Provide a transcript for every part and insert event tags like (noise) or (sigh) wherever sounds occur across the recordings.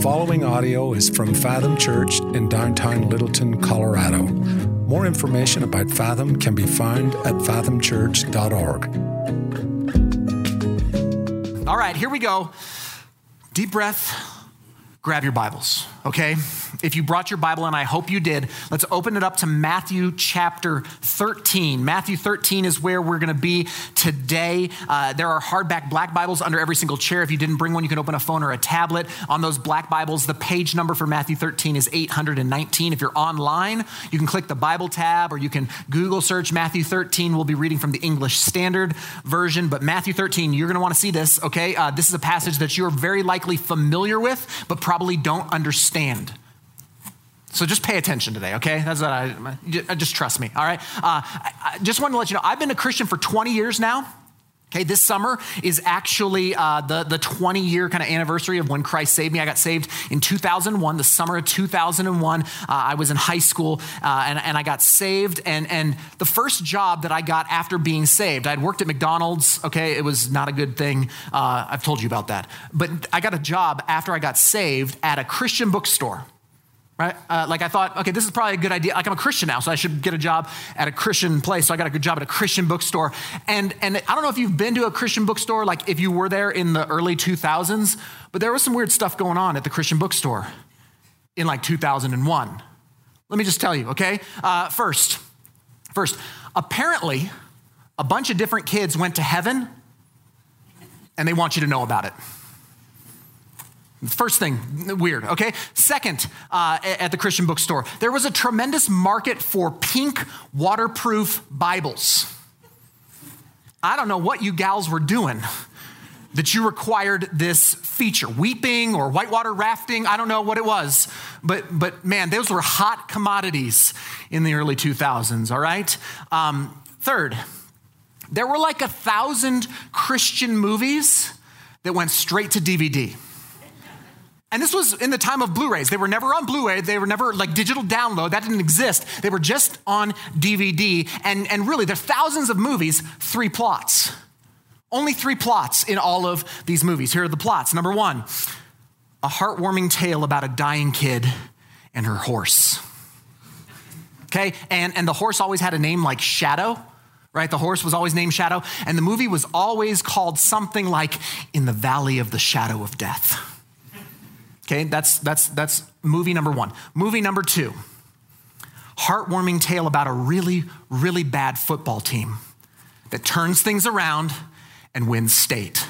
following audio is from Fathom Church in downtown Littleton, Colorado. More information about Fathom can be found at fathomchurch.org. All right, here we go. Deep breath, grab your Bibles, okay? If you brought your Bible, and I hope you did, let's open it up to Matthew chapter 13. Matthew 13 is where we're going to be today. Uh, there are hardback black Bibles under every single chair. If you didn't bring one, you can open a phone or a tablet. On those black Bibles, the page number for Matthew 13 is 819. If you're online, you can click the Bible tab or you can Google search Matthew 13. We'll be reading from the English Standard Version, but Matthew 13, you're going to want to see this, okay? Uh, this is a passage that you're very likely familiar with, but probably don't understand. So just pay attention today, okay? That's what I just trust me, all right? Uh, I, just wanted to let you know I've been a Christian for 20 years now. Okay, this summer is actually uh, the, the 20 year kind of anniversary of when Christ saved me. I got saved in 2001, the summer of 2001. Uh, I was in high school uh, and, and I got saved. And, and the first job that I got after being saved, I'd worked at McDonald's. Okay, it was not a good thing. Uh, I've told you about that. But I got a job after I got saved at a Christian bookstore right? Uh, like I thought, okay, this is probably a good idea. Like I'm a Christian now, so I should get a job at a Christian place. So I got a good job at a Christian bookstore. And and I don't know if you've been to a Christian bookstore, like if you were there in the early 2000s, but there was some weird stuff going on at the Christian bookstore in like 2001. Let me just tell you, okay? Uh, first, first, apparently, a bunch of different kids went to heaven, and they want you to know about it. First thing, weird, okay? Second, uh, at the Christian bookstore, there was a tremendous market for pink waterproof Bibles. I don't know what you gals were doing that you required this feature weeping or whitewater rafting i don't know what it was but but man those were hot commodities in the early 2000s all right um, third there were like a thousand christian movies that went straight to dvd and this was in the time of Blu rays. They were never on Blu ray, they were never like digital download. That didn't exist. They were just on DVD. And, and really, there are thousands of movies, three plots. Only three plots in all of these movies. Here are the plots. Number one, a heartwarming tale about a dying kid and her horse. Okay, and, and the horse always had a name like Shadow, right? The horse was always named Shadow, and the movie was always called something like In the Valley of the Shadow of Death. Okay, that's, that's, that's movie number one. Movie number two heartwarming tale about a really, really bad football team that turns things around and wins state.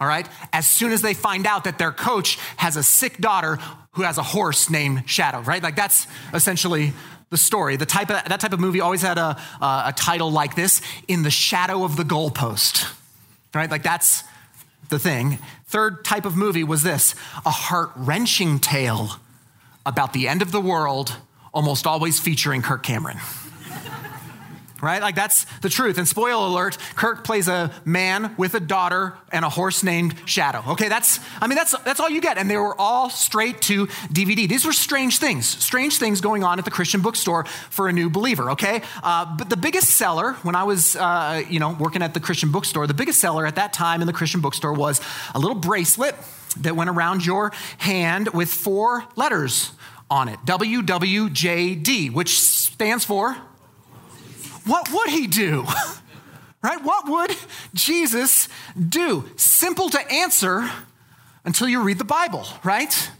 All right? As soon as they find out that their coach has a sick daughter who has a horse named Shadow, right? Like that's essentially the story. The type of, that type of movie always had a, a title like this In the Shadow of the Goalpost, right? Like that's the thing. Third type of movie was this a heart wrenching tale about the end of the world, almost always featuring Kirk Cameron. Right? Like that's the truth. And spoiler alert, Kirk plays a man with a daughter and a horse named Shadow. Okay, that's I mean that's that's all you get. And they were all straight to DVD. These were strange things, strange things going on at the Christian bookstore for a new believer. Okay, uh, but the biggest seller when I was uh, you know working at the Christian bookstore, the biggest seller at that time in the Christian bookstore was a little bracelet that went around your hand with four letters on it WWJD, which stands for what would he do? (laughs) right? What would Jesus do? Simple to answer until you read the Bible, right?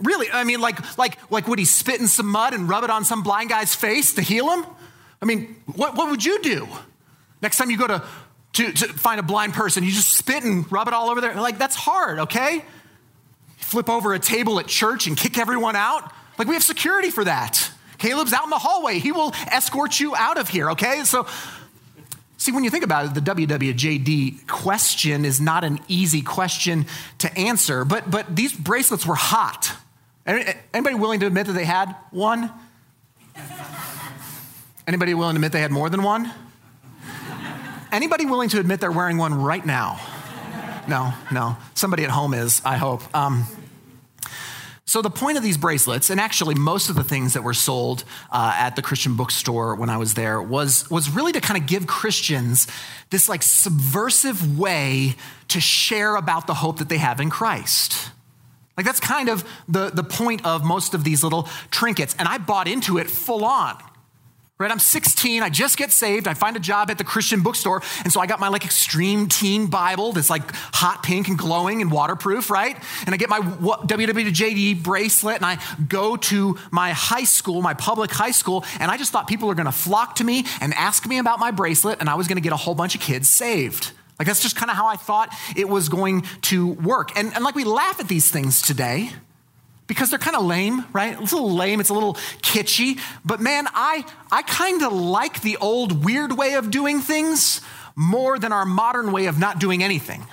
Really, I mean, like, like, like would he spit in some mud and rub it on some blind guy's face to heal him? I mean, what, what would you do? Next time you go to, to, to find a blind person, you just spit and rub it all over there. Like, that's hard, okay? Flip over a table at church and kick everyone out. Like, we have security for that. Caleb's out in the hallway. He will escort you out of here, okay? So, see, when you think about it, the WWJD question is not an easy question to answer, but, but these bracelets were hot. Anybody willing to admit that they had one? Anybody willing to admit they had more than one? Anybody willing to admit they're wearing one right now? No, no. Somebody at home is, I hope. Um, so, the point of these bracelets, and actually most of the things that were sold uh, at the Christian bookstore when I was there, was, was really to kind of give Christians this like subversive way to share about the hope that they have in Christ. Like that's kind of the, the point of most of these little trinkets. And I bought into it full on. Right? I'm 16, I just get saved, I find a job at the Christian bookstore, and so I got my like extreme teen Bible that's like hot pink and glowing and waterproof, right? And I get my WWJD bracelet and I go to my high school, my public high school, and I just thought people are gonna flock to me and ask me about my bracelet, and I was gonna get a whole bunch of kids saved. Like that's just kind of how I thought it was going to work. And, and like we laugh at these things today because they're kind of lame, right? It's a little lame, it's a little kitschy. But man, I, I kind of like the old weird way of doing things more than our modern way of not doing anything.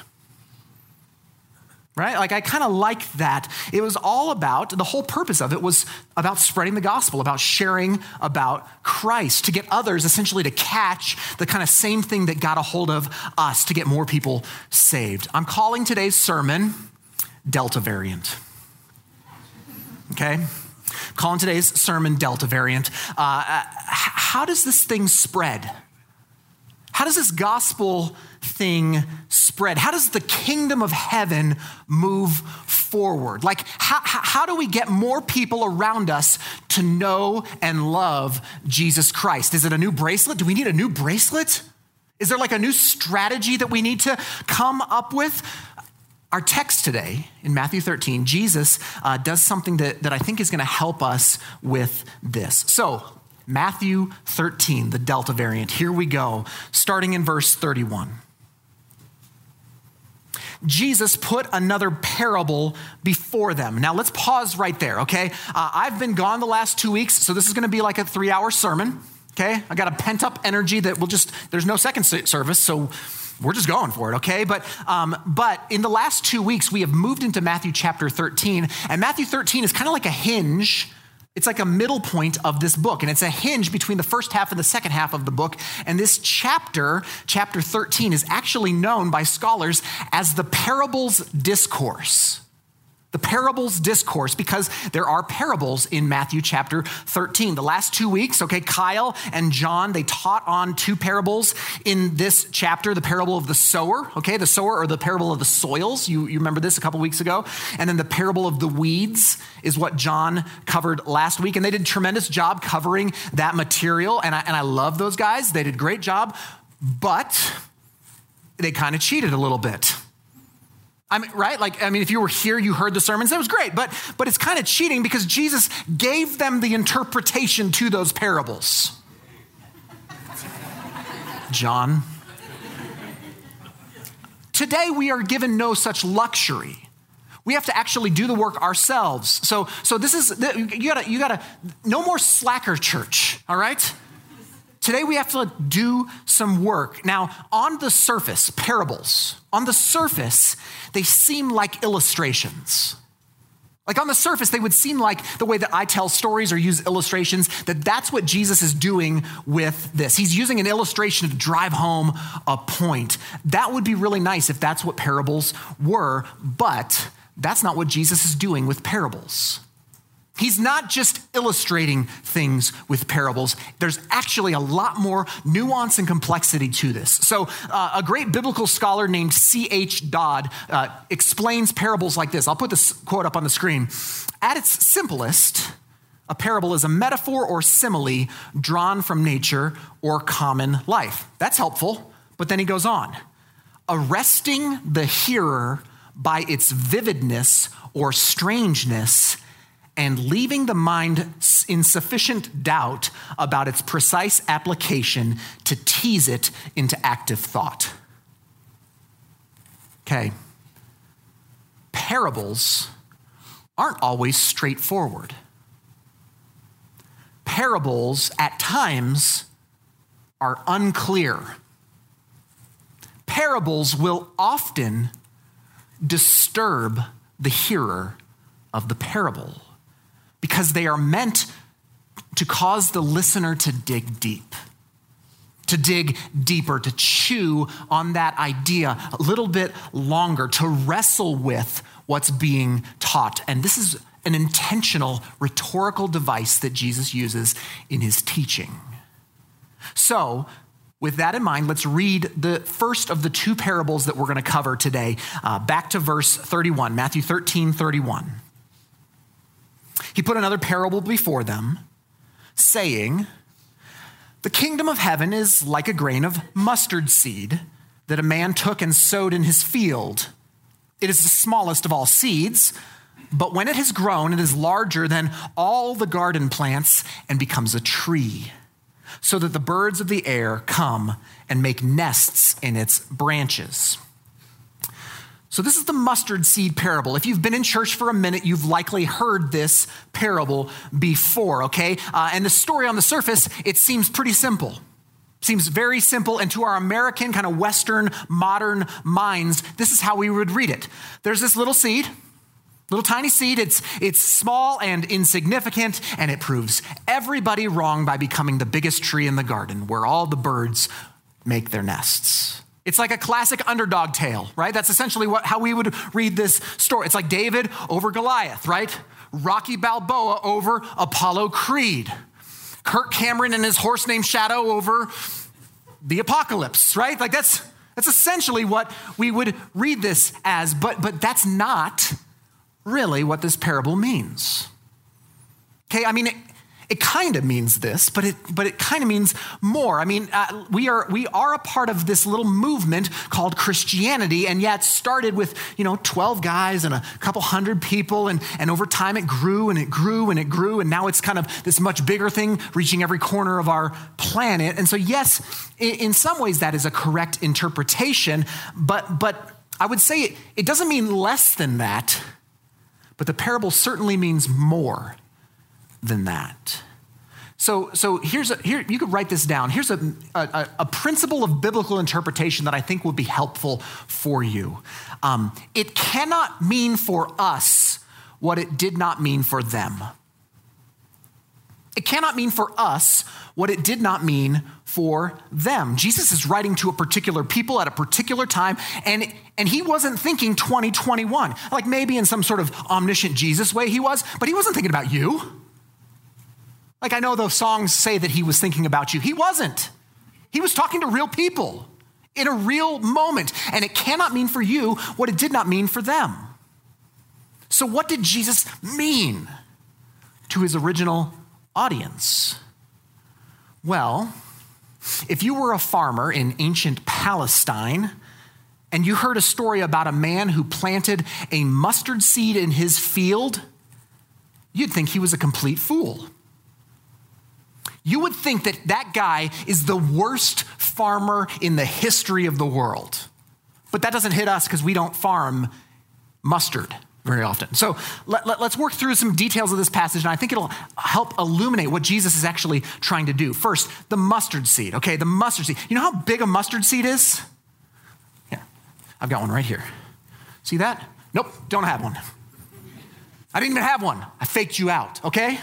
Right? Like, I kind of like that. It was all about, the whole purpose of it was about spreading the gospel, about sharing about Christ, to get others essentially to catch the kind of same thing that got a hold of us, to get more people saved. I'm calling today's sermon Delta Variant okay? Calling today's sermon Delta variant. Uh, how does this thing spread? How does this gospel thing spread? How does the kingdom of heaven move forward? Like, how, how do we get more people around us to know and love Jesus Christ? Is it a new bracelet? Do we need a new bracelet? Is there like a new strategy that we need to come up with? Our text today in Matthew 13, Jesus uh, does something that, that I think is going to help us with this. So, Matthew 13, the Delta variant. Here we go, starting in verse 31. Jesus put another parable before them. Now, let's pause right there, okay? Uh, I've been gone the last two weeks, so this is going to be like a three hour sermon, okay? I got a pent up energy that will just, there's no second service, so we're just going for it, okay? But, um, but in the last two weeks, we have moved into Matthew chapter 13, and Matthew 13 is kind of like a hinge. It's like a middle point of this book, and it's a hinge between the first half and the second half of the book. And this chapter, chapter 13, is actually known by scholars as the parables discourse the parables discourse because there are parables in Matthew chapter 13. The last two weeks, okay, Kyle and John, they taught on two parables in this chapter the parable of the sower, okay, the sower or the parable of the soils. You, you remember this a couple weeks ago. And then the parable of the weeds is what John covered last week. And they did a tremendous job covering that material. And I, and I love those guys, they did a great job, but they kind of cheated a little bit. I mean, right? Like, I mean, if you were here, you heard the sermons, that was great, but, but it's kind of cheating because Jesus gave them the interpretation to those parables. John. Today, we are given no such luxury. We have to actually do the work ourselves. So, so this is, you gotta, you gotta, no more slacker church, all right? Today we have to do some work. Now, on the surface, parables, on the surface, they seem like illustrations. Like on the surface, they would seem like the way that I tell stories or use illustrations, that that's what Jesus is doing with this. He's using an illustration to drive home a point. That would be really nice if that's what parables were, but that's not what Jesus is doing with parables. He's not just illustrating things with parables. There's actually a lot more nuance and complexity to this. So, uh, a great biblical scholar named C.H. Dodd uh, explains parables like this. I'll put this quote up on the screen. At its simplest, a parable is a metaphor or simile drawn from nature or common life. That's helpful. But then he goes on arresting the hearer by its vividness or strangeness and leaving the mind in sufficient doubt about its precise application to tease it into active thought. Okay. Parables aren't always straightforward. Parables at times are unclear. Parables will often disturb the hearer of the parable because they are meant to cause the listener to dig deep, to dig deeper, to chew on that idea a little bit longer, to wrestle with what's being taught. And this is an intentional rhetorical device that Jesus uses in his teaching. So, with that in mind, let's read the first of the two parables that we're going to cover today. Uh, back to verse 31, Matthew 13, 31. He put another parable before them, saying, The kingdom of heaven is like a grain of mustard seed that a man took and sowed in his field. It is the smallest of all seeds, but when it has grown, it is larger than all the garden plants and becomes a tree, so that the birds of the air come and make nests in its branches. So, this is the mustard seed parable. If you've been in church for a minute, you've likely heard this parable before, okay? Uh, and the story on the surface, it seems pretty simple. Seems very simple, and to our American, kind of Western, modern minds, this is how we would read it. There's this little seed, little tiny seed. It's, it's small and insignificant, and it proves everybody wrong by becoming the biggest tree in the garden where all the birds make their nests. It's like a classic underdog tale, right? That's essentially what, how we would read this story. It's like David over Goliath, right? Rocky Balboa over Apollo Creed. Kirk Cameron and his horse named Shadow over the apocalypse, right? Like that's that's essentially what we would read this as, but but that's not really what this parable means. Okay, I mean it, kind of means this, but it, but it kind of means more. I mean, uh, we, are, we are a part of this little movement called Christianity, and yet started with, you know, 12 guys and a couple hundred people, and, and over time it grew and it grew and it grew, and now it's kind of this much bigger thing reaching every corner of our planet. And so, yes, in, in some ways that is a correct interpretation, but, but I would say it, it doesn't mean less than that, but the parable certainly means more than that. So, so here's a, here you could write this down. Here's a, a, a, principle of biblical interpretation that I think would be helpful for you. Um, it cannot mean for us what it did not mean for them. It cannot mean for us what it did not mean for them. Jesus is writing to a particular people at a particular time, and, and he wasn't thinking 2021. Like maybe in some sort of omniscient Jesus way he was, but he wasn't thinking about you. Like, I know those songs say that he was thinking about you. He wasn't. He was talking to real people in a real moment. And it cannot mean for you what it did not mean for them. So, what did Jesus mean to his original audience? Well, if you were a farmer in ancient Palestine, and you heard a story about a man who planted a mustard seed in his field, you'd think he was a complete fool. You would think that that guy is the worst farmer in the history of the world. But that doesn't hit us because we don't farm mustard very often. So let, us let, work through some details of this passage, and I think it'll help illuminate what Jesus is actually trying to do. First, the mustard seed. Okay, the mustard seed. You know how big a mustard seed is? Yeah, I've got one right here. See that? Nope, don't have one. I didn't even have one. I faked you out, okay?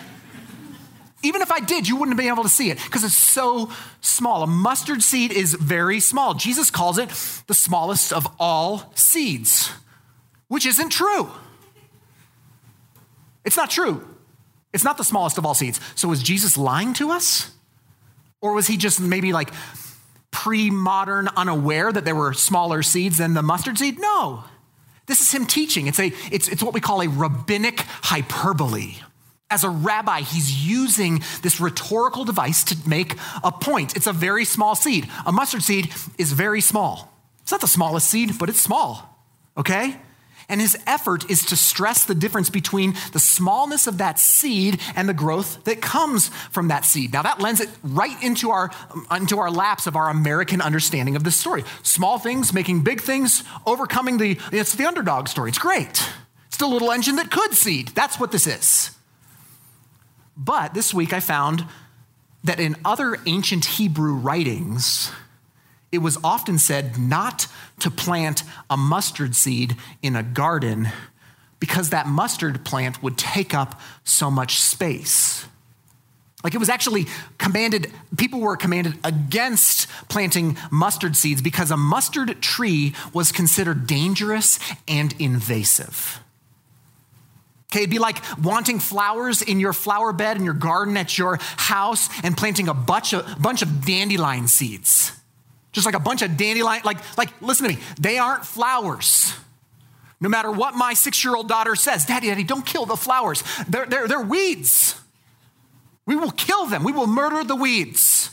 Even if I did, you wouldn't be able to see it because it's so small. A mustard seed is very small. Jesus calls it the smallest of all seeds, which isn't true. It's not true. It's not the smallest of all seeds. So was Jesus lying to us? Or was he just maybe like pre modern, unaware that there were smaller seeds than the mustard seed? No. This is him teaching. It's, a, it's, it's what we call a rabbinic hyperbole. As a rabbi, he's using this rhetorical device to make a point. It's a very small seed. A mustard seed is very small. It's not the smallest seed, but it's small, okay? And his effort is to stress the difference between the smallness of that seed and the growth that comes from that seed. Now, that lends it right into our, into our laps of our American understanding of this story. Small things making big things, overcoming the, it's the underdog story. It's great. It's the little engine that could seed. That's what this is. But this week I found that in other ancient Hebrew writings, it was often said not to plant a mustard seed in a garden because that mustard plant would take up so much space. Like it was actually commanded, people were commanded against planting mustard seeds because a mustard tree was considered dangerous and invasive. Okay, it'd be like wanting flowers in your flower bed in your garden at your house and planting a bunch of, bunch of dandelion seeds. Just like a bunch of dandelion, like, like, listen to me, they aren't flowers. No matter what my six year old daughter says, Daddy, Daddy, don't kill the flowers. They're, they're, they're weeds. We will kill them, we will murder the weeds.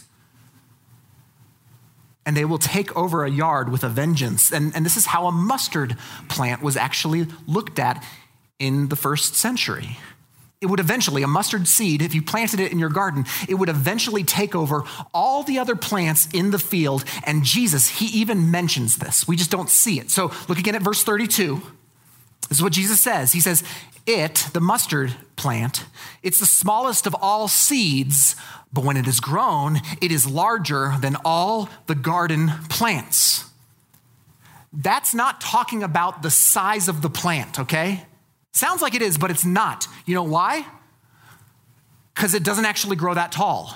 And they will take over a yard with a vengeance. And, and this is how a mustard plant was actually looked at in the first century it would eventually, a mustard seed, if you planted it in your garden, it would eventually take over all the other plants in the field. And Jesus, he even mentions this. We just don't see it. So look again at verse 32. This is what Jesus says. He says, It, the mustard plant, it's the smallest of all seeds, but when it is grown, it is larger than all the garden plants. That's not talking about the size of the plant, okay? Sounds like it is, but it's not. You know why? Because it doesn't actually grow that tall.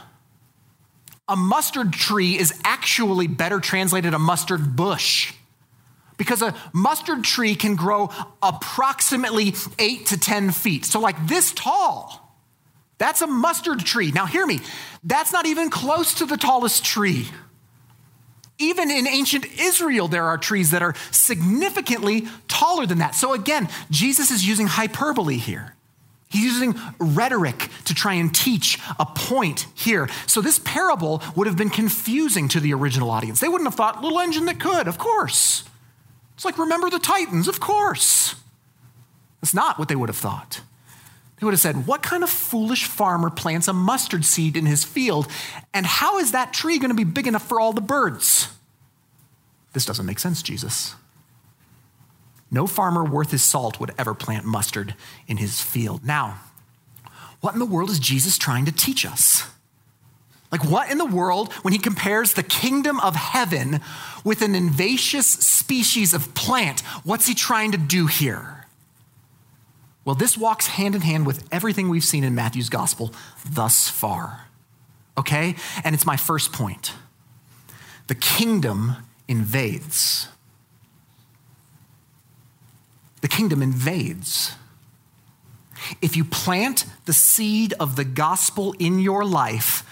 A mustard tree is actually better translated a mustard bush. Because a mustard tree can grow approximately eight to 10 feet. So, like this tall. That's a mustard tree. Now, hear me. That's not even close to the tallest tree. Even in ancient Israel, there are trees that are significantly taller than that. So again, Jesus is using hyperbole here. He's using rhetoric to try and teach a point here. So this parable would have been confusing to the original audience. They wouldn't have thought, little engine that could, of course. It's like, remember the Titans, of course. That's not what they would have thought. They would have said, What kind of foolish farmer plants a mustard seed in his field? And how is that tree going to be big enough for all the birds? This doesn't make sense, Jesus. No farmer worth his salt would ever plant mustard in his field. Now, what in the world is Jesus trying to teach us? Like, what in the world, when he compares the kingdom of heaven with an invasive species of plant, what's he trying to do here? Well, this walks hand in hand with everything we've seen in Matthew's gospel thus far. Okay? And it's my first point. The kingdom invades. The kingdom invades. If you plant the seed of the gospel in your life,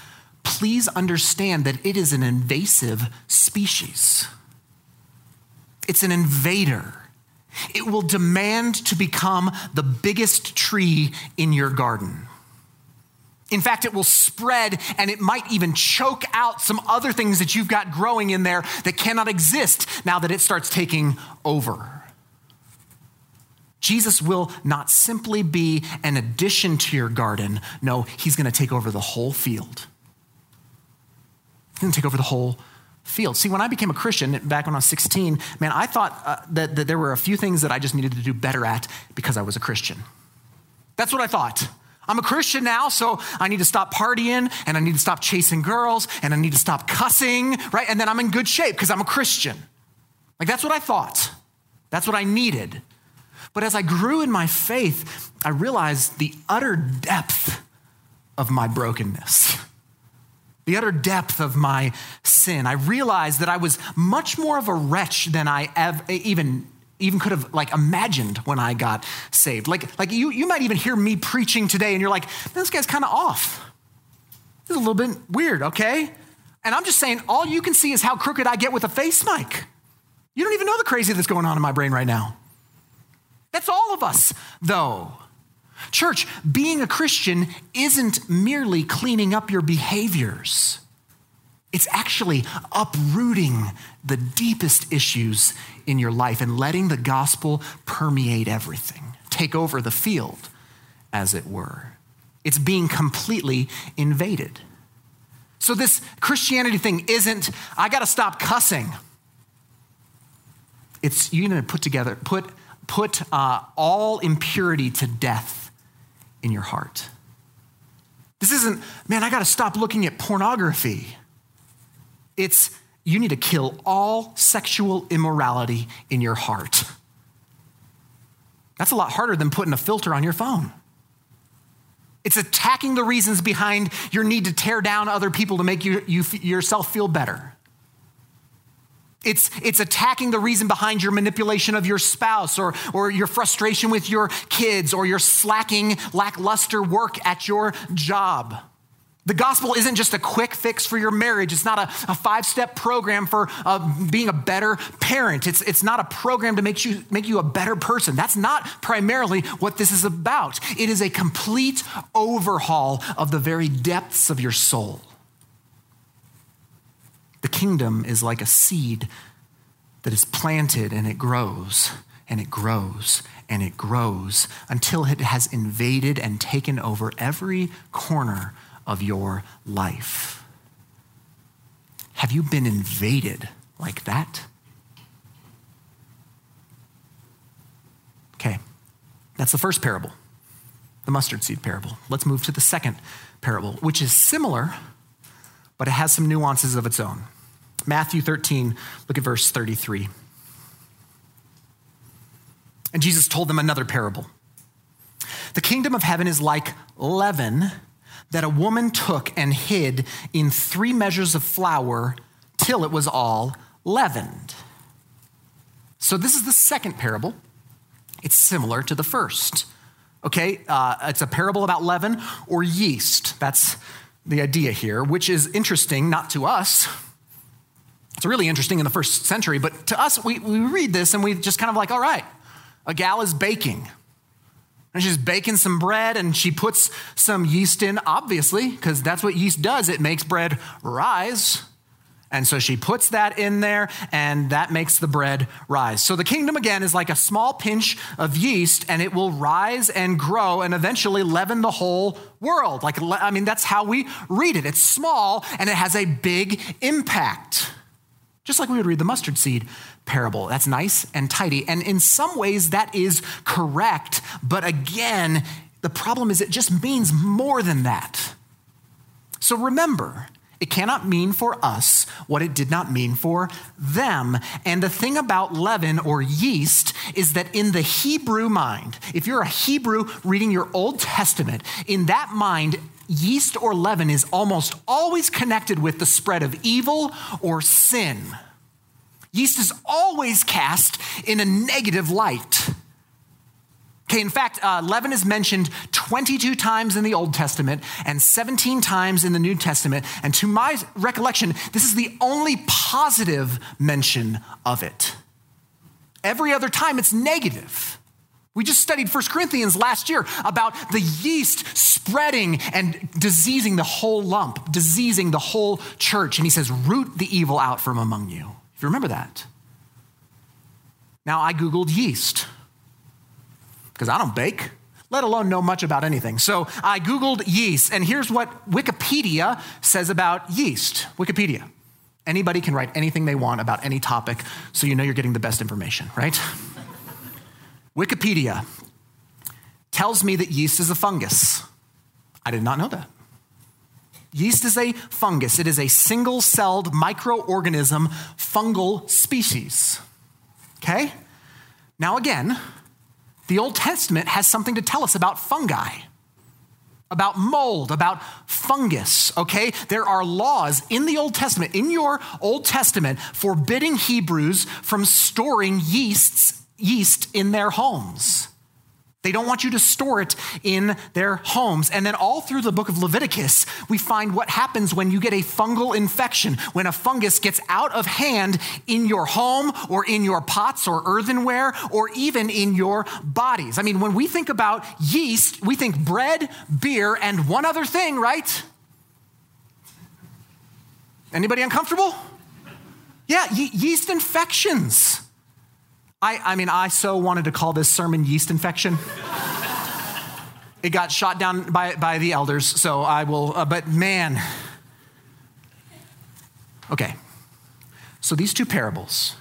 please understand that it is an invasive species. It's an invader. It will demand to become the biggest tree in your garden. In fact, it will spread and it might even choke out some other things that you've got growing in there that cannot exist now that it starts taking over. Jesus will not simply be an addition to your garden. No, he's going to take over the whole field. He's going to take over the whole field. See, when I became a Christian back when I was 16, man, I thought uh, that, that there were a few things that I just needed to do better at because I was a Christian. That's what I thought. I'm a Christian now, so I need to stop partying and I need to stop chasing girls and I need to stop cussing, right? And then I'm in good shape because I'm a Christian. Like that's what I thought. That's what I needed. But as I grew in my faith, I realized the utter depth of my brokenness the utter depth of my sin. I realized that I was much more of a wretch than I ev- even even could have like imagined when I got saved. Like, like you, you might even hear me preaching today and you're like, this guy's kind of off. This is a little bit weird, okay? And I'm just saying, all you can see is how crooked I get with a face mic. You don't even know the crazy that's going on in my brain right now. That's all of us, though. Church, being a Christian isn't merely cleaning up your behaviors. It's actually uprooting the deepest issues in your life and letting the gospel permeate everything, take over the field, as it were. It's being completely invaded. So, this Christianity thing isn't, I got to stop cussing. It's you need to put together, put, put uh, all impurity to death in your heart. This isn't, man, I got to stop looking at pornography. It's, you need to kill all sexual immorality in your heart. That's a lot harder than putting a filter on your phone. It's attacking the reasons behind your need to tear down other people to make you, you yourself feel better. It's, it's attacking the reason behind your manipulation of your spouse or, or your frustration with your kids or your slacking, lackluster work at your job. The gospel isn't just a quick fix for your marriage. It's not a, a five step program for uh, being a better parent. It's, it's not a program to make you, make you a better person. That's not primarily what this is about. It is a complete overhaul of the very depths of your soul. The kingdom is like a seed that is planted and it grows and it grows and it grows until it has invaded and taken over every corner of your life. Have you been invaded like that? Okay, that's the first parable, the mustard seed parable. Let's move to the second parable, which is similar, but it has some nuances of its own. Matthew 13, look at verse 33. And Jesus told them another parable. The kingdom of heaven is like leaven that a woman took and hid in three measures of flour till it was all leavened. So, this is the second parable. It's similar to the first. Okay, uh, it's a parable about leaven or yeast. That's the idea here, which is interesting, not to us. It's really interesting in the first century, but to us, we, we read this and we just kind of like, all right, a gal is baking. And she's baking some bread and she puts some yeast in, obviously, because that's what yeast does. It makes bread rise. And so she puts that in there, and that makes the bread rise. So the kingdom, again, is like a small pinch of yeast, and it will rise and grow and eventually leaven the whole world. Like, I mean, that's how we read it. It's small, and it has a big impact. Just like we would read the mustard seed parable. That's nice and tidy. And in some ways, that is correct. But again, the problem is it just means more than that. So remember, it cannot mean for us what it did not mean for them. And the thing about leaven or yeast is that in the Hebrew mind, if you're a Hebrew reading your Old Testament, in that mind, yeast or leaven is almost always connected with the spread of evil or sin. Yeast is always cast in a negative light. Okay, in fact, uh, leaven is mentioned 22 times in the Old Testament and 17 times in the New Testament. And to my recollection, this is the only positive mention of it. Every other time, it's negative. We just studied 1 Corinthians last year about the yeast spreading and diseasing the whole lump, diseasing the whole church. And he says, root the evil out from among you. If you remember that. Now, I Googled yeast because I don't bake, let alone know much about anything. So I Googled yeast, and here's what Wikipedia says about yeast. Wikipedia. Anybody can write anything they want about any topic, so you know you're getting the best information, right? Wikipedia tells me that yeast is a fungus. I did not know that. Yeast is a fungus, it is a single celled microorganism fungal species. Okay? Now, again, the Old Testament has something to tell us about fungi, about mold, about fungus, okay? There are laws in the Old Testament, in your Old Testament, forbidding Hebrews from storing yeasts, yeast in their homes. They don't want you to store it in their homes. And then, all through the book of Leviticus, we find what happens when you get a fungal infection, when a fungus gets out of hand in your home or in your pots or earthenware or even in your bodies. I mean, when we think about yeast, we think bread, beer, and one other thing, right? Anybody uncomfortable? Yeah, ye- yeast infections. I, I mean, I so wanted to call this sermon yeast infection. it got shot down by, by the elders, so I will, uh, but man. Okay, so these two parables.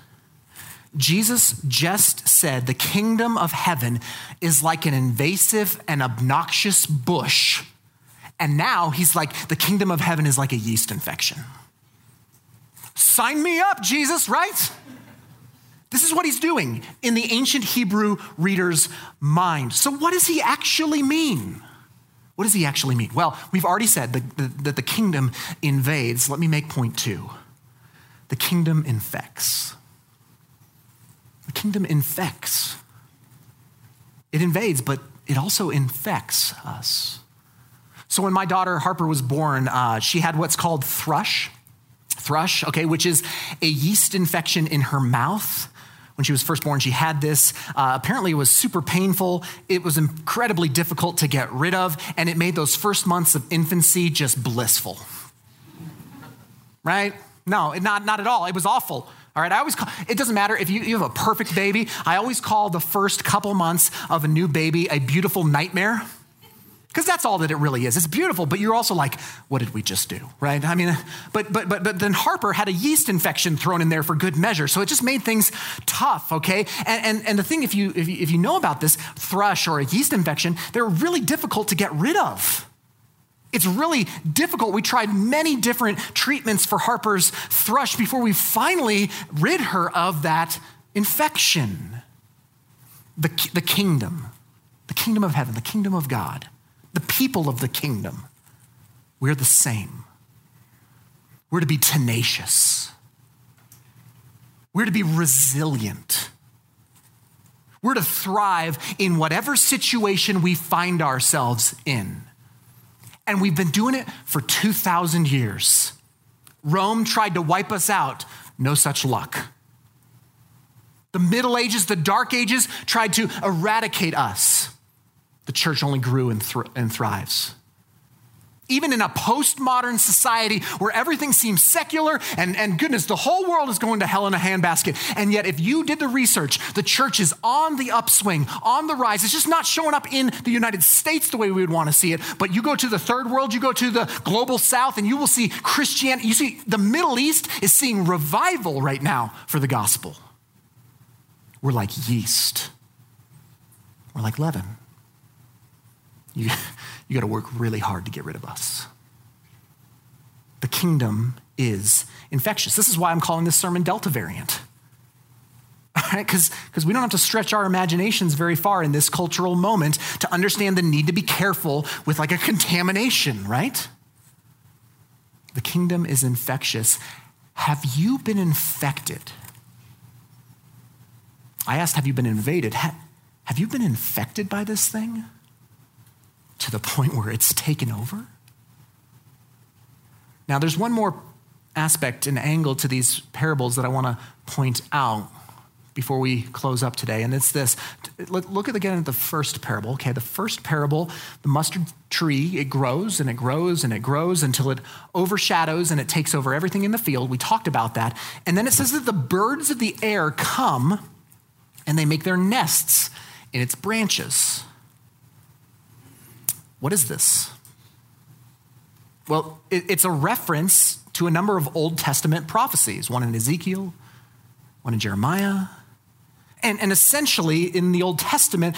Jesus just said the kingdom of heaven is like an invasive and obnoxious bush. And now he's like, the kingdom of heaven is like a yeast infection. Sign me up, Jesus, right? This is what he's doing in the ancient Hebrew reader's mind. So, what does he actually mean? What does he actually mean? Well, we've already said that the, that the kingdom invades. Let me make point two the kingdom infects. The kingdom infects. It invades, but it also infects us. So when my daughter Harper was born, uh, she had what's called thrush. Thrush, okay, which is a yeast infection in her mouth. When she was first born, she had this. Uh, apparently, it was super painful. It was incredibly difficult to get rid of, and it made those first months of infancy just blissful. Right? No, not, not at all. It was awful. All right, I always call, it doesn't matter if you, you have a perfect baby. I always call the first couple months of a new baby a beautiful nightmare. Because that's all that it really is. It's beautiful, but you're also like, what did we just do? Right? I mean, but but but but then Harper had a yeast infection thrown in there for good measure. So it just made things tough, okay? And and, and the thing, if you, if you if you know about this thrush or a yeast infection, they're really difficult to get rid of. It's really difficult. We tried many different treatments for Harper's thrush before we finally rid her of that infection. The, the kingdom, the kingdom of heaven, the kingdom of God, the people of the kingdom, we're the same. We're to be tenacious, we're to be resilient. We're to thrive in whatever situation we find ourselves in. And we've been doing it for 2,000 years. Rome tried to wipe us out, no such luck. The Middle Ages, the Dark Ages tried to eradicate us. The church only grew and, thr- and thrives even in a postmodern society where everything seems secular and, and goodness, the whole world is going to hell in a handbasket. And yet, if you did the research, the church is on the upswing, on the rise. It's just not showing up in the United States the way we would want to see it. But you go to the third world, you go to the global south, and you will see Christianity. You see, the Middle East is seeing revival right now for the gospel. We're like yeast, we're like leaven. You, (laughs) you got to work really hard to get rid of us. The kingdom is infectious. This is why I'm calling this sermon Delta variant. (laughs) Because right? we don't have to stretch our imaginations very far in this cultural moment to understand the need to be careful with like a contamination, right? The kingdom is infectious. Have you been infected? I asked, have you been invaded? have you been infected by this thing? To the point where it's taken over? Now, there's one more aspect and angle to these parables that I want to point out before we close up today, and it's this. Look at again at the first parable. Okay, the first parable, the mustard tree, it grows and it grows and it grows until it overshadows and it takes over everything in the field. We talked about that. And then it says that the birds of the air come and they make their nests in its branches. What is this? Well, it's a reference to a number of Old Testament prophecies, one in Ezekiel, one in Jeremiah. And, and essentially, in the Old Testament,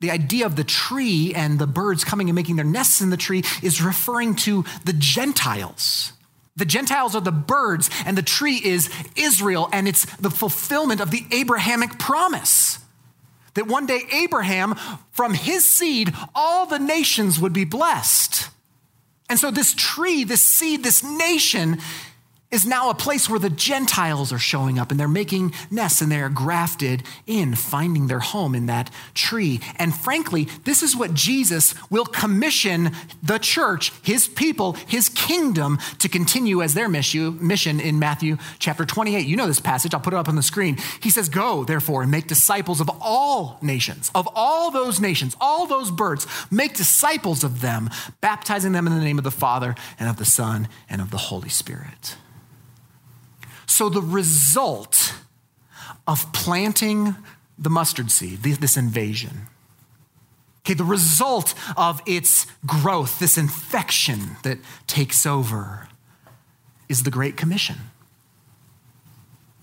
the idea of the tree and the birds coming and making their nests in the tree is referring to the Gentiles. The Gentiles are the birds, and the tree is Israel, and it's the fulfillment of the Abrahamic promise. That one day Abraham, from his seed, all the nations would be blessed. And so, this tree, this seed, this nation is now a place where the Gentiles are showing up and they're making nests and they are grafted in, finding their home in that tree. And frankly, this is what Jesus will commission the church, his people, his kingdom to continue as their mission in Matthew chapter 28. You know this passage, I'll put it up on the screen. He says, Go, therefore, and make disciples of all nations, of all those nations, all those birds, make disciples of them, baptizing them in the name of the Father and of the Son and of the Holy Spirit. So, the result of planting the mustard seed, this invasion, okay, the result of its growth, this infection that takes over, is the Great Commission.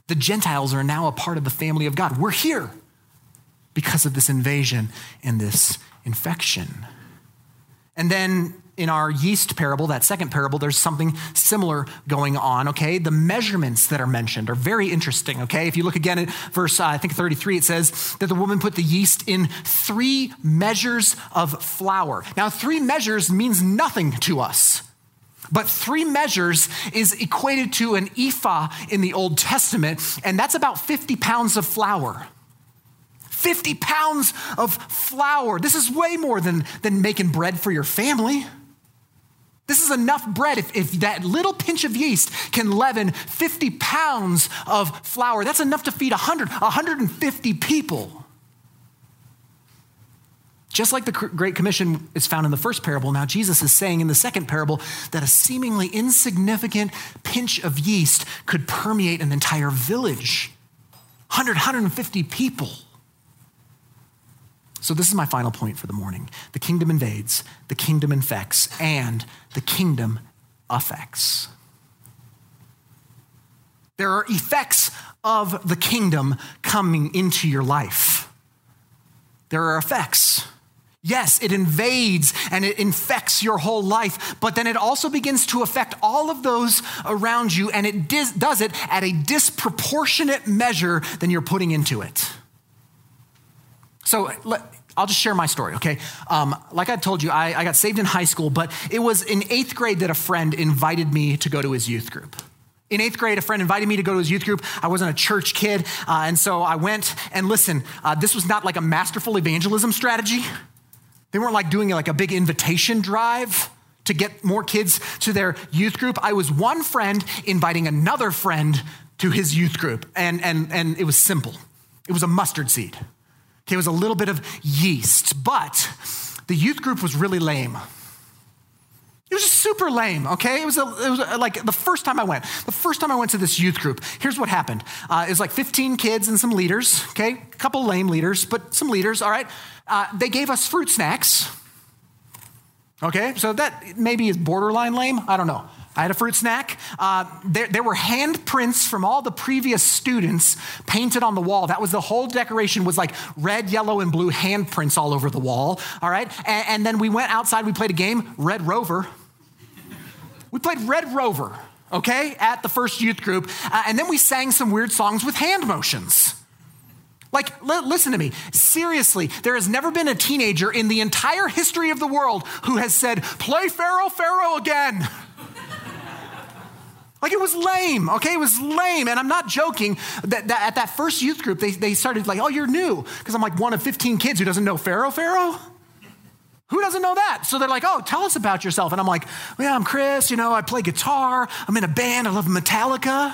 The Gentiles are now a part of the family of God. We're here because of this invasion and this infection. And then in our yeast parable, that second parable, there's something similar going on, okay? The measurements that are mentioned are very interesting, okay? If you look again at verse, uh, I think 33, it says that the woman put the yeast in three measures of flour. Now, three measures means nothing to us. But three measures is equated to an ephah in the Old Testament, and that's about 50 pounds of flour. 50 pounds of flour. This is way more than, than making bread for your family. This is enough bread. If, if, that little pinch of yeast can leaven 50 pounds of flour, that's enough to feed 100, 150 people. Just like the Great Commission is found in the first parable, now Jesus is saying in the second parable that a seemingly insignificant pinch of yeast could permeate an entire village 100, 150 people. So, this is my final point for the morning. The kingdom invades, the kingdom infects, and the kingdom affects. There are effects of the kingdom coming into your life. There are effects. Yes, it invades and it infects your whole life, but then it also begins to affect all of those around you, and it dis- does it at a disproportionate measure than you're putting into it. So let, I'll just share my story, okay? Um, like I told you, I, I got saved in high school, but it was in eighth grade that a friend invited me to go to his youth group. In eighth grade, a friend invited me to go to his youth group. I wasn't a church kid, uh, and so I went. And listen, uh, this was not like a masterful evangelism strategy. They weren't like doing like a big invitation drive to get more kids to their youth group. I was one friend inviting another friend to his youth group, and, and, and it was simple. It was a mustard seed. It was a little bit of yeast, but the youth group was really lame. It was just super lame, okay? It was, a, it was a, like the first time I went. The first time I went to this youth group, here's what happened. Uh, it was like 15 kids and some leaders, okay? A couple lame leaders, but some leaders, all right? Uh, they gave us fruit snacks, okay? So that maybe is borderline lame, I don't know. I had a fruit snack. Uh, there, there, were handprints from all the previous students painted on the wall. That was the whole decoration was like red, yellow, and blue handprints all over the wall. All right, and, and then we went outside. We played a game, Red Rover. We played Red Rover, okay, at the first youth group. Uh, and then we sang some weird songs with hand motions. Like, l- listen to me. Seriously, there has never been a teenager in the entire history of the world who has said, Play Pharaoh, Pharaoh again. Like it was lame, okay? It was lame. And I'm not joking. That, that at that first youth group, they, they started like, oh, you're new. Because I'm like one of 15 kids who doesn't know Pharaoh, Pharaoh. Who doesn't know that? So they're like, oh, tell us about yourself. And I'm like, yeah, I'm Chris. You know, I play guitar. I'm in a band. I love Metallica.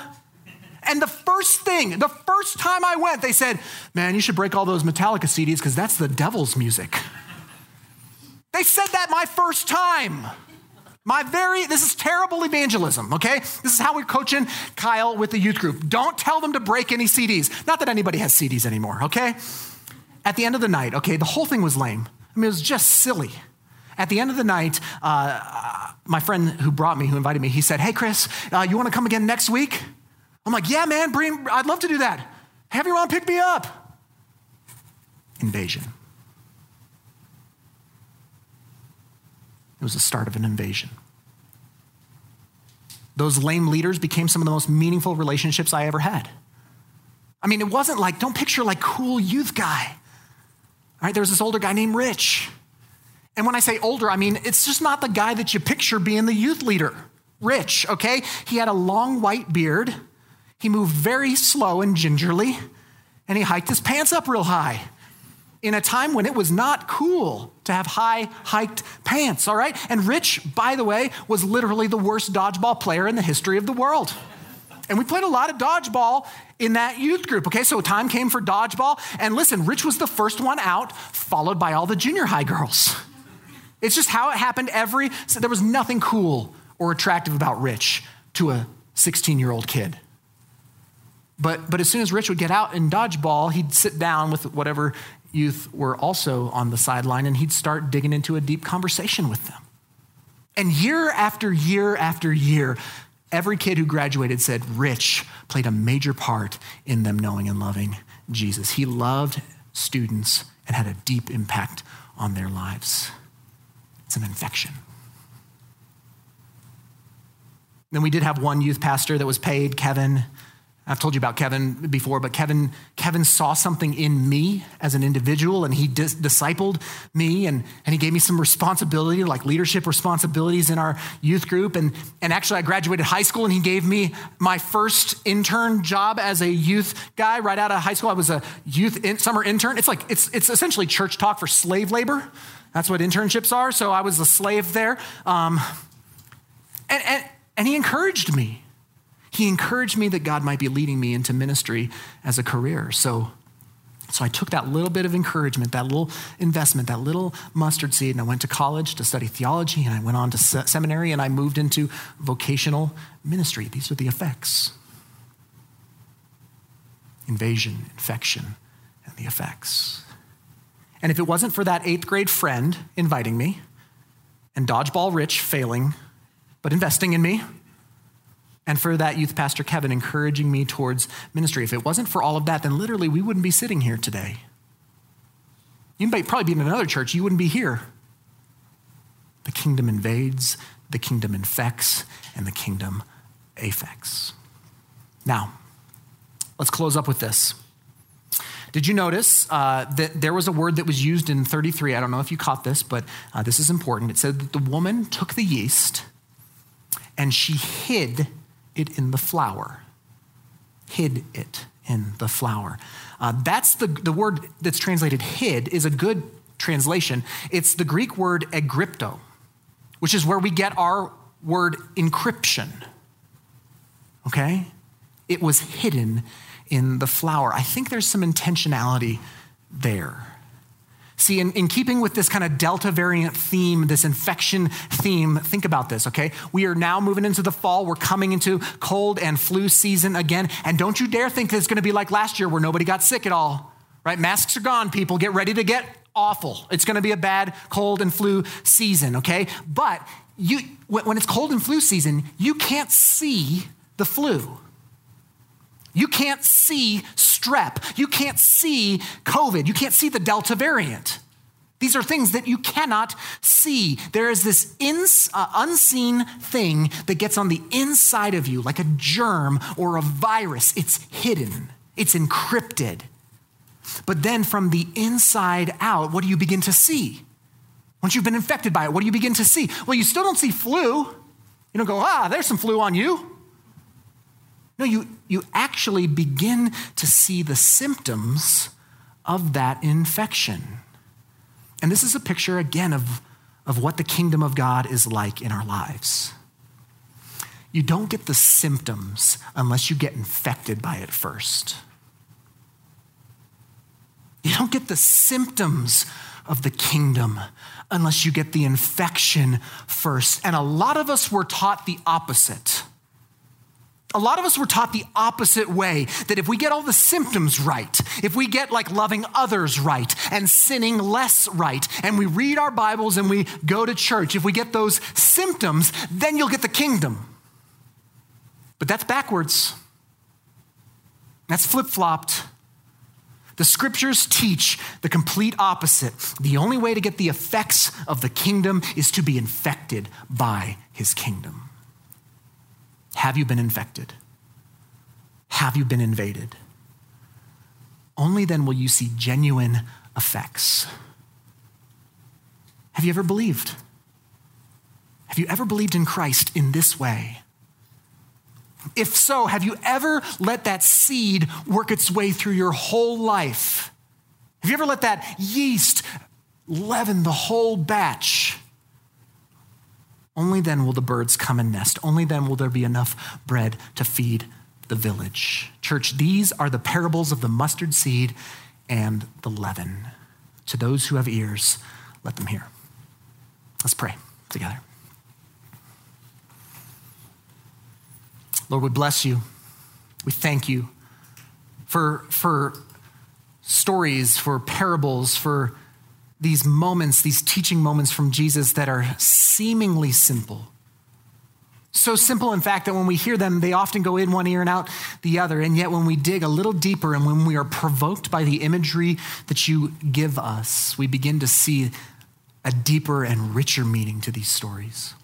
And the first thing, the first time I went, they said, man, you should break all those Metallica CDs because that's the devil's music. They said that my first time. My very, this is terrible evangelism, okay? This is how we're coaching Kyle with the youth group. Don't tell them to break any CDs. Not that anybody has CDs anymore, okay? At the end of the night, okay, the whole thing was lame. I mean, it was just silly. At the end of the night, uh, my friend who brought me, who invited me, he said, Hey, Chris, uh, you want to come again next week? I'm like, Yeah, man, bring, I'd love to do that. Have your mom pick me up. Invasion. It was the start of an invasion. Those lame leaders became some of the most meaningful relationships I ever had. I mean, it wasn't like, don't picture like cool youth guy. Right? There was this older guy named Rich. And when I say older, I mean, it's just not the guy that you picture being the youth leader. Rich, okay? He had a long white beard. He moved very slow and gingerly, and he hiked his pants up real high in a time when it was not cool to have high hiked pants, all right? And Rich, by the way, was literally the worst dodgeball player in the history of the world. And we played a lot of dodgeball in that youth group. Okay, so time came for dodgeball. And listen, Rich was the first one out, followed by all the junior high girls. It's just how it happened every, so there was nothing cool or attractive about Rich to a 16 year old kid. But, but as soon as Rich would get out in dodgeball, he'd sit down with whatever youth were also on the sideline and he'd start digging into a deep conversation with them. And year after year after year, Every kid who graduated said Rich played a major part in them knowing and loving Jesus. He loved students and had a deep impact on their lives. It's an infection. Then we did have one youth pastor that was paid, Kevin. I've told you about Kevin before, but Kevin, Kevin saw something in me as an individual and he dis- discipled me and, and he gave me some responsibility, like leadership responsibilities in our youth group. And, and actually, I graduated high school and he gave me my first intern job as a youth guy right out of high school. I was a youth in, summer intern. It's like, it's, it's essentially church talk for slave labor. That's what internships are. So I was a slave there. Um, And, and, and he encouraged me. He encouraged me that God might be leading me into ministry as a career. So, so I took that little bit of encouragement, that little investment, that little mustard seed, and I went to college to study theology, and I went on to seminary, and I moved into vocational ministry. These are the effects invasion, infection, and the effects. And if it wasn't for that eighth grade friend inviting me, and Dodgeball Rich failing, but investing in me, and for that youth pastor Kevin encouraging me towards ministry. If it wasn't for all of that, then literally we wouldn't be sitting here today. You might probably be in another church, you wouldn't be here. The kingdom invades, the kingdom infects, and the kingdom affects. Now, let's close up with this. Did you notice uh, that there was a word that was used in 33? I don't know if you caught this, but uh, this is important. It said that the woman took the yeast and she hid it in the flour. Hid it in the flour. Uh, that's the, the word that's translated hid, is a good translation. It's the Greek word egrypto, which is where we get our word encryption. Okay? It was hidden in the flour. I think there's some intentionality there. See, in, in keeping with this kind of Delta variant theme, this infection theme, think about this, okay? We are now moving into the fall. We're coming into cold and flu season again. And don't you dare think that it's going to be like last year where nobody got sick at all, right? Masks are gone, people. Get ready to get awful. It's going to be a bad cold and flu season, okay? But you, when it's cold and flu season, you can't see the flu. You can't see strep. You can't see COVID. You can't see the Delta variant. These are things that you cannot see. There is this ins, uh, unseen thing that gets on the inside of you, like a germ or a virus. It's hidden, it's encrypted. But then from the inside out, what do you begin to see? Once you've been infected by it, what do you begin to see? Well, you still don't see flu. You don't go, ah, there's some flu on you. No, you, you actually begin to see the symptoms of that infection. And this is a picture, again, of, of what the kingdom of God is like in our lives. You don't get the symptoms unless you get infected by it first. You don't get the symptoms of the kingdom unless you get the infection first. And a lot of us were taught the opposite. A lot of us were taught the opposite way that if we get all the symptoms right, if we get like loving others right and sinning less right, and we read our Bibles and we go to church, if we get those symptoms, then you'll get the kingdom. But that's backwards. That's flip flopped. The scriptures teach the complete opposite. The only way to get the effects of the kingdom is to be infected by his kingdom. Have you been infected? Have you been invaded? Only then will you see genuine effects. Have you ever believed? Have you ever believed in Christ in this way? If so, have you ever let that seed work its way through your whole life? Have you ever let that yeast leaven the whole batch? Only then will the birds come and nest. Only then will there be enough bread to feed the village. Church, these are the parables of the mustard seed and the leaven. To those who have ears, let them hear. Let's pray together. Lord, we bless you. We thank you for, for stories, for parables, for these moments, these teaching moments from Jesus that are seemingly simple. So simple, in fact, that when we hear them, they often go in one ear and out the other. And yet, when we dig a little deeper and when we are provoked by the imagery that you give us, we begin to see a deeper and richer meaning to these stories.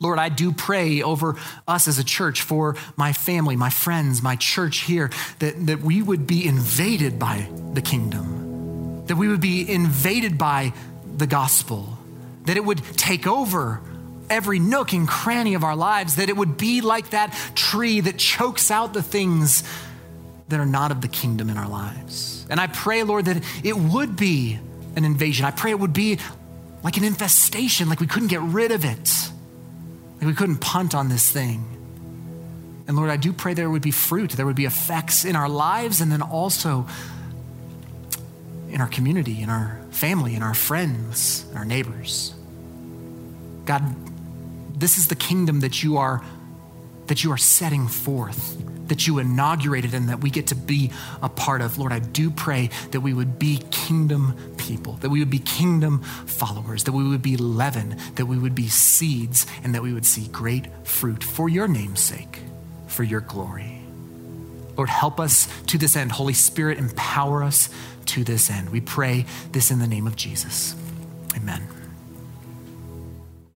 Lord, I do pray over us as a church, for my family, my friends, my church here, that, that we would be invaded by the kingdom that we would be invaded by the gospel, that it would take over every nook and cranny of our lives, that it would be like that tree that chokes out the things that are not of the kingdom in our lives. And I pray, Lord, that it would be an invasion. I pray it would be like an infestation, like we couldn't get rid of it. Like we couldn't punt on this thing. And Lord, I do pray there would be fruit, there would be effects in our lives, and then also in our community, in our family, in our friends, in our neighbors. God, this is the kingdom that you are that you are setting forth, that you inaugurated and that we get to be a part of. Lord, I do pray that we would be kingdom people, that we would be kingdom followers, that we would be leaven, that we would be seeds, and that we would see great fruit for your name's sake, for your glory. Lord, help us to this end. Holy Spirit, empower us to this end. We pray this in the name of Jesus. Amen.